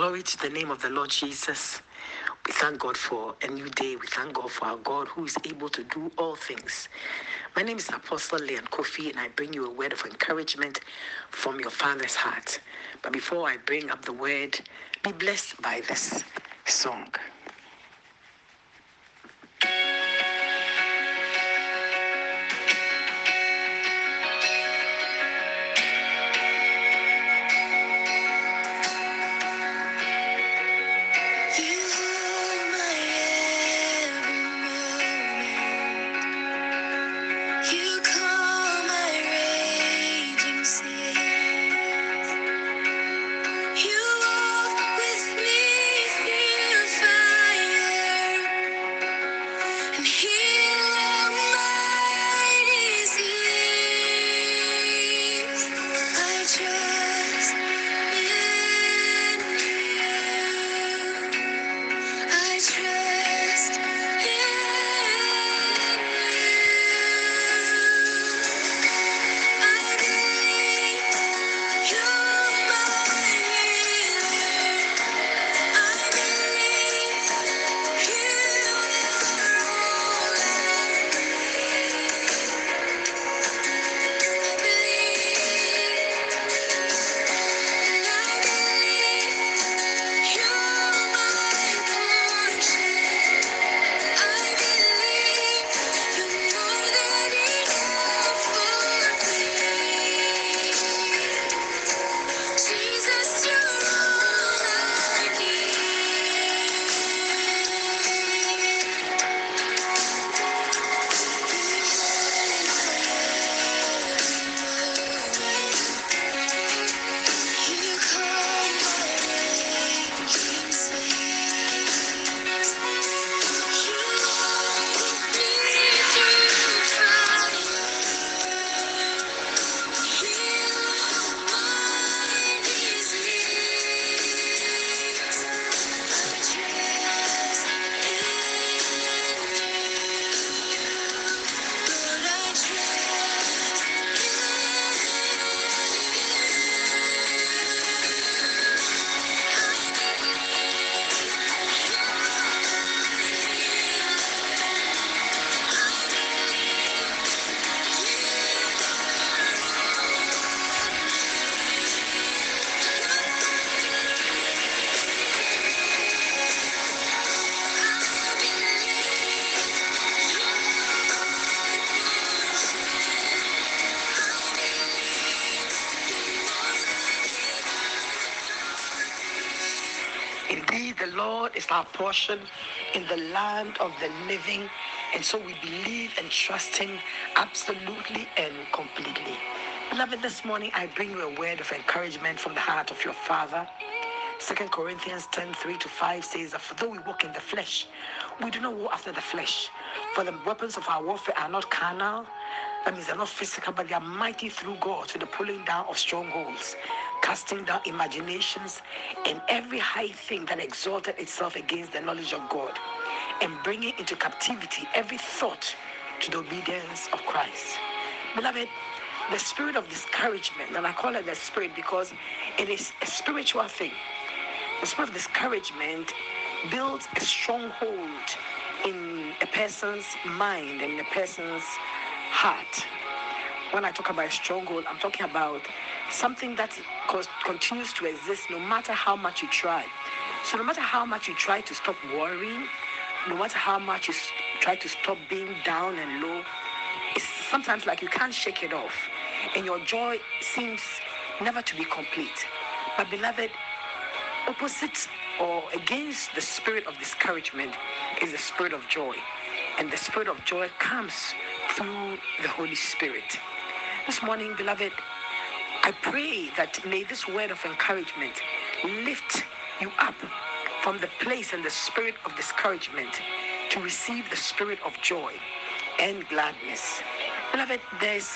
Glory to the name of the Lord Jesus. We thank God for a new day. We thank God for our God who is able to do all things. My name is Apostle Lyanne Koffi, and I bring you a word of encouragement from your Father's heart. But before I bring up the word, be blessed by this song. Is our portion in the land of the living. And so we believe and trust Him absolutely and completely. Beloved, this morning I bring you a word of encouragement from the heart of your Father. 2 Corinthians 10 3 to 5 says that for though we walk in the flesh, we do not war after the flesh. For the weapons of our warfare are not carnal, that means they're not physical, but they are mighty through God to the pulling down of strongholds, casting down imaginations and every high thing that exalted itself against the knowledge of God, and bringing into captivity every thought to the obedience of Christ. Beloved, the spirit of discouragement, and I call it the spirit because it is a spiritual thing. The spirit of discouragement builds a stronghold in a person's mind and in a person's heart. When I talk about a stronghold, I'm talking about something that continues to exist no matter how much you try. So, no matter how much you try to stop worrying, no matter how much you try to stop being down and low, it's sometimes like you can't shake it off, and your joy seems never to be complete. But, beloved, opposite or against the spirit of discouragement is the spirit of joy. And the spirit of joy comes through the Holy Spirit. This morning, beloved, I pray that may this word of encouragement lift you up from the place and the spirit of discouragement to receive the spirit of joy and gladness. Beloved, there's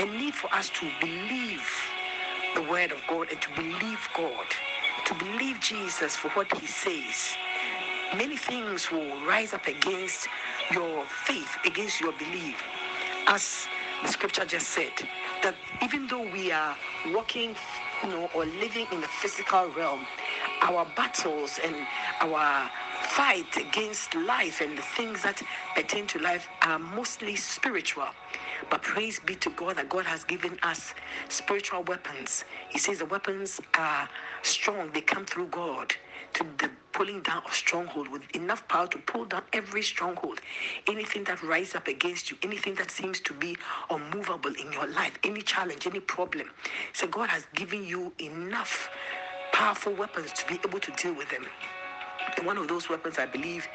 a need for us to believe the word of God and to believe God, to believe Jesus for what he says. Many things will rise up against your faith, against your belief. As the scripture just said, that even though we are walking, you know, or living in the physical realm, our battles and our fight against life and the things that pertain to life are mostly spiritual. But praise be to God that God has given us spiritual weapons. He says the weapons are strong, they come through God to the pulling down of stronghold with enough power to pull down every stronghold anything that rises up against you anything that seems to be unmovable in your life any challenge any problem so god has given you enough powerful weapons to be able to deal with them one of those weapons, I believe,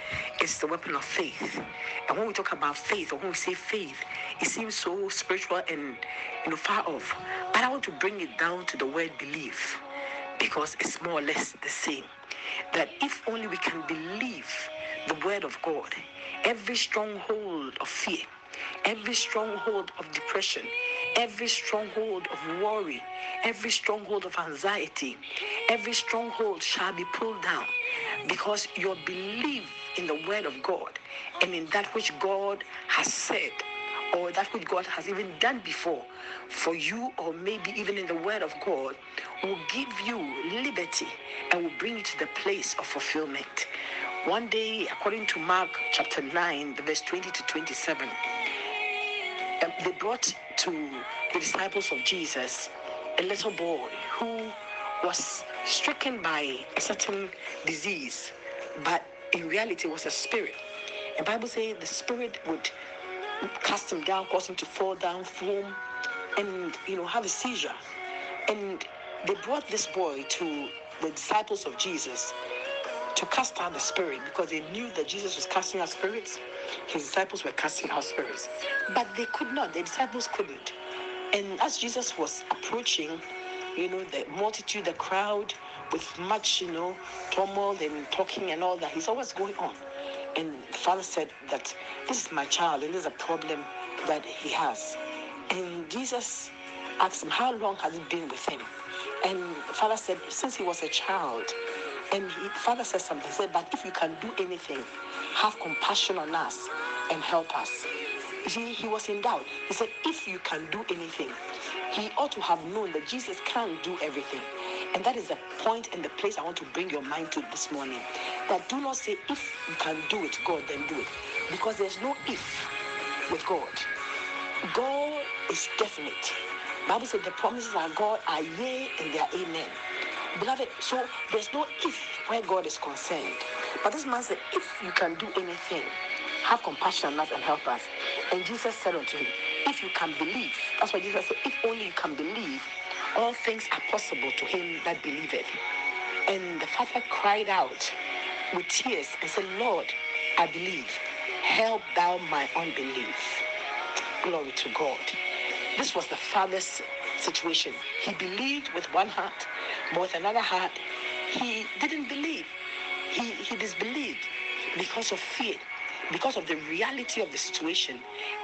is the weapon of faith. And when we talk about faith, or when we say faith, it seems so spiritual and you know far off. But I want to bring it down to the word belief because it's more or less the same. That if only we can believe the word of God, every stronghold of fear, every stronghold of depression, every stronghold of worry, every stronghold of anxiety, every stronghold shall be pulled down because your belief in the word of God and in that which God has said or that which God has even done before for you, or maybe even in the Word of God, will give you liberty and will bring you to the place of fulfillment. One day, according to Mark chapter 9, the verse 20 to 27, um, they brought to the disciples of Jesus a little boy who was stricken by a certain disease, but in reality was a spirit. The Bible says the spirit would cast him down, cause him to fall down, foam, and you know have a seizure. And they brought this boy to the disciples of Jesus to cast out the spirit because they knew that Jesus was casting out spirits. His disciples were casting out spirits, but they could not. The disciples couldn't. And as Jesus was approaching, you know, the multitude, the crowd, with much, you know, turmoil and talking and all that, he saw what's going on. And father said that this is my child and there's a problem that he has. And Jesus asked him, How long has it been with him? And father said, Since he was a child. And he, father said something. He said, But if you can do anything, have compassion on us and help us. See, he was in doubt. He said, If you can do anything, he ought to have known that Jesus can't do everything. And that is the point and the place I want to bring your mind to this morning. That do not say, if you can do it, God, then do it. Because there's no if with God. God is definite. Bible said the promises of God are yea and they are amen. Beloved, so there's no if where God is concerned. But this man said, if you can do anything, have compassion on us and help us. And Jesus said unto him, if you can believe, that's what Jesus said, if only you can believe, all things are possible to him that believeth. And the father cried out with tears and said, Lord, I believe. Help thou my unbelief. Glory to God. This was the father's situation. He believed with one heart, but with another heart, he didn't believe. He, he disbelieved because of fear, because of the reality of the situation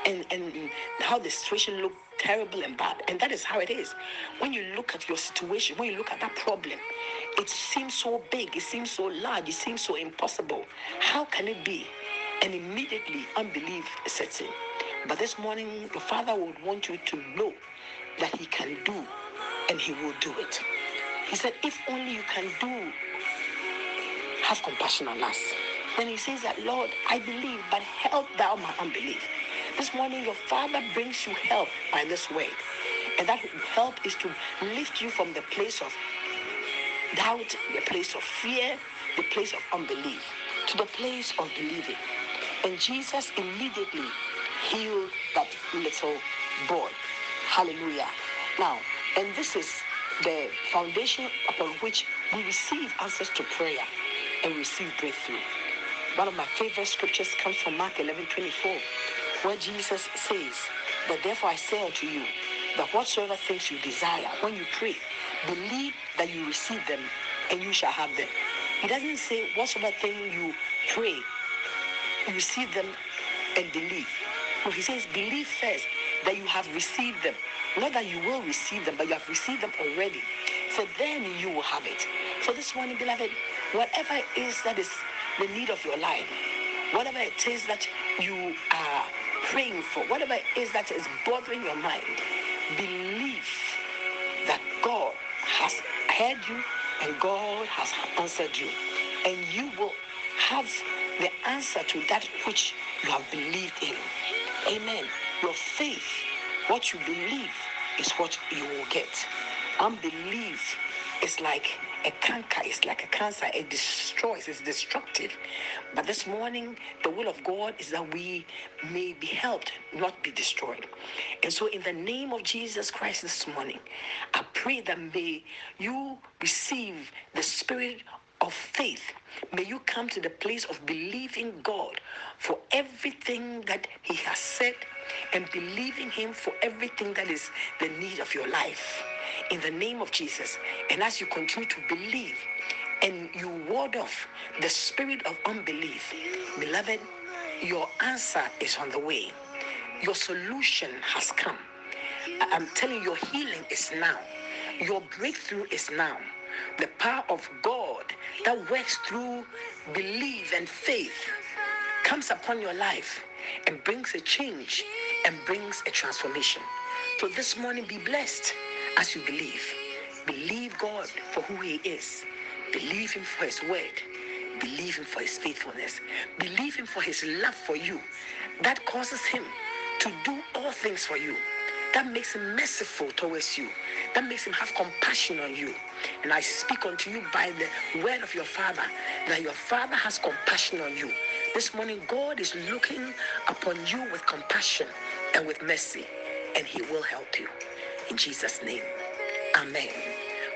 and, and how the situation looked terrible and bad. And that is how it is. When you look at your situation, when you look at that problem, it seems so big, it seems so large, it seems so impossible. How can it be? And immediately unbelief sets in. But this morning, the Father would want you to know that He can do and He will do it. He said, If only you can do, have compassion on us. Then He says that, Lord, I believe, but help thou my unbelief. This morning, your Father brings you help by this word. And that help is to lift you from the place of doubt, the place of fear, the place of unbelief, to the place of believing. And Jesus immediately healed that little boy. Hallelujah. Now, and this is the foundation upon which we receive answers to prayer and receive breakthrough. One of my favorite scriptures comes from Mark 11 24, where Jesus says, But therefore I say unto you, that whatsoever things you desire, when you pray, believe that you receive them and you shall have them. He doesn't say whatsoever thing you pray, you receive them and believe. No, he says believe first that you have received them. Not that you will receive them, but you have received them already. So then you will have it. So this morning, beloved, whatever it is that is the need of your life, whatever it is that you are praying for, whatever it is that is bothering your mind, believe that God has heard you and God has answered you. And you will have the answer to that which you have believed in. Amen. Your faith, what you believe, is what you will get. Unbelief is like a canker, it's like a cancer, it destroys, it's destructive. But this morning, the will of God is that we may be helped, not be destroyed. And so, in the name of Jesus Christ this morning, I pray that may you receive the spirit of faith. May you come to the place of believing God for everything that He has said and believing Him for everything that is the need of your life. In the name of Jesus. And as you continue to believe and you ward off the spirit of unbelief, beloved, your answer is on the way. Your solution has come. I'm telling you, your healing is now. Your breakthrough is now. The power of God that works through belief and faith comes upon your life and brings a change and brings a transformation. So this morning, be blessed as you believe. Believe God for who He is. Believe Him for His word. Believe Him for His faithfulness. Believe Him for His love for you. That causes Him to do all things for you. That makes Him merciful towards you. That makes Him have compassion on you. And I speak unto you by the word of your Father that your Father has compassion on you. This morning, God is looking upon you with compassion and with mercy, and He will help you. In Jesus' name, Amen.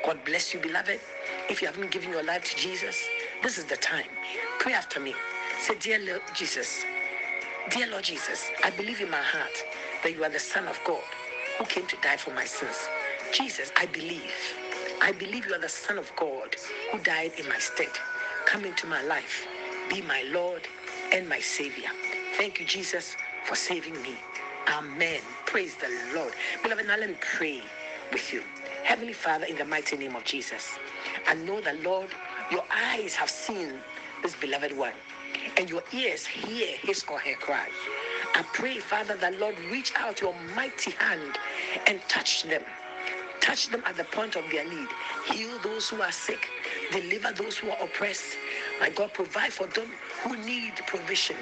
God bless you, beloved. If you haven't given your life to Jesus, this is the time. Pray after me. Say, Dear Lord Jesus, Dear Lord Jesus, I believe in my heart that you are the Son of God who came to die for my sins. Jesus, I believe. I believe you are the Son of God who died in my stead. Come into my life. Be my Lord and my Savior. Thank you, Jesus, for saving me. Amen. Praise the Lord. Beloved, now let me pray with you. Heavenly Father, in the mighty name of Jesus, I know that, Lord, your eyes have seen this beloved one and your ears hear his or her cry. I pray, Father, that Lord, reach out your mighty hand and touch them. Touch them at the point of their need. Heal those who are sick. Deliver those who are oppressed. My God, provide for them who need provision.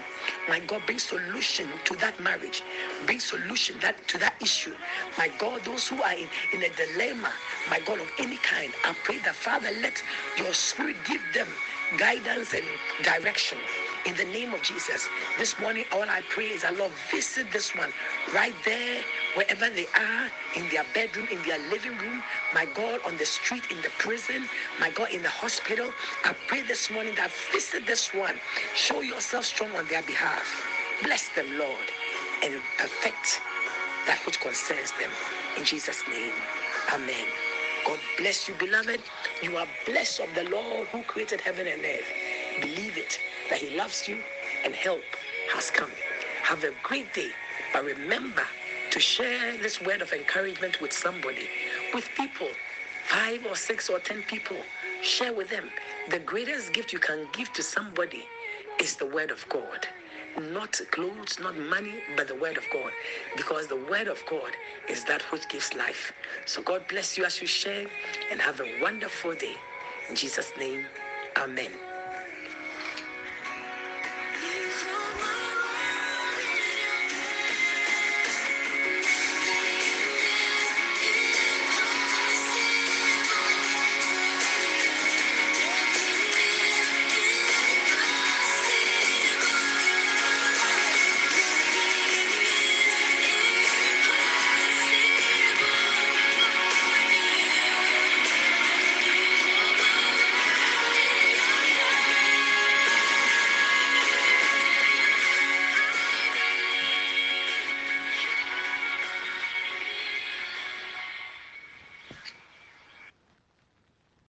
My God, bring solution to that marriage. Bring solution that to that issue. My God, those who are in, in a dilemma, my God, of any kind, I pray that Father, let your spirit give them guidance and direction in the name of Jesus. This morning, all I pray is that Lord visit this one right there, wherever they are, in their bedroom, in their living room, my God, on the street, in the prison, my God, in the hospital. I pray this morning that visit this one. Show yourself strong on their behalf. Bless them, Lord, and perfect that which concerns them. In Jesus' name, Amen. God bless you, beloved. You are blessed of the Lord who created heaven and earth. Believe it, that He loves you and help has come. Have a great day. But remember to share this word of encouragement with somebody, with people, five or six or ten people. Share with them. The greatest gift you can give to somebody is the word of God not clothes, not money, but the word of God. Because the word of God is that which gives life. So God bless you as you share and have a wonderful day. In Jesus' name, Amen.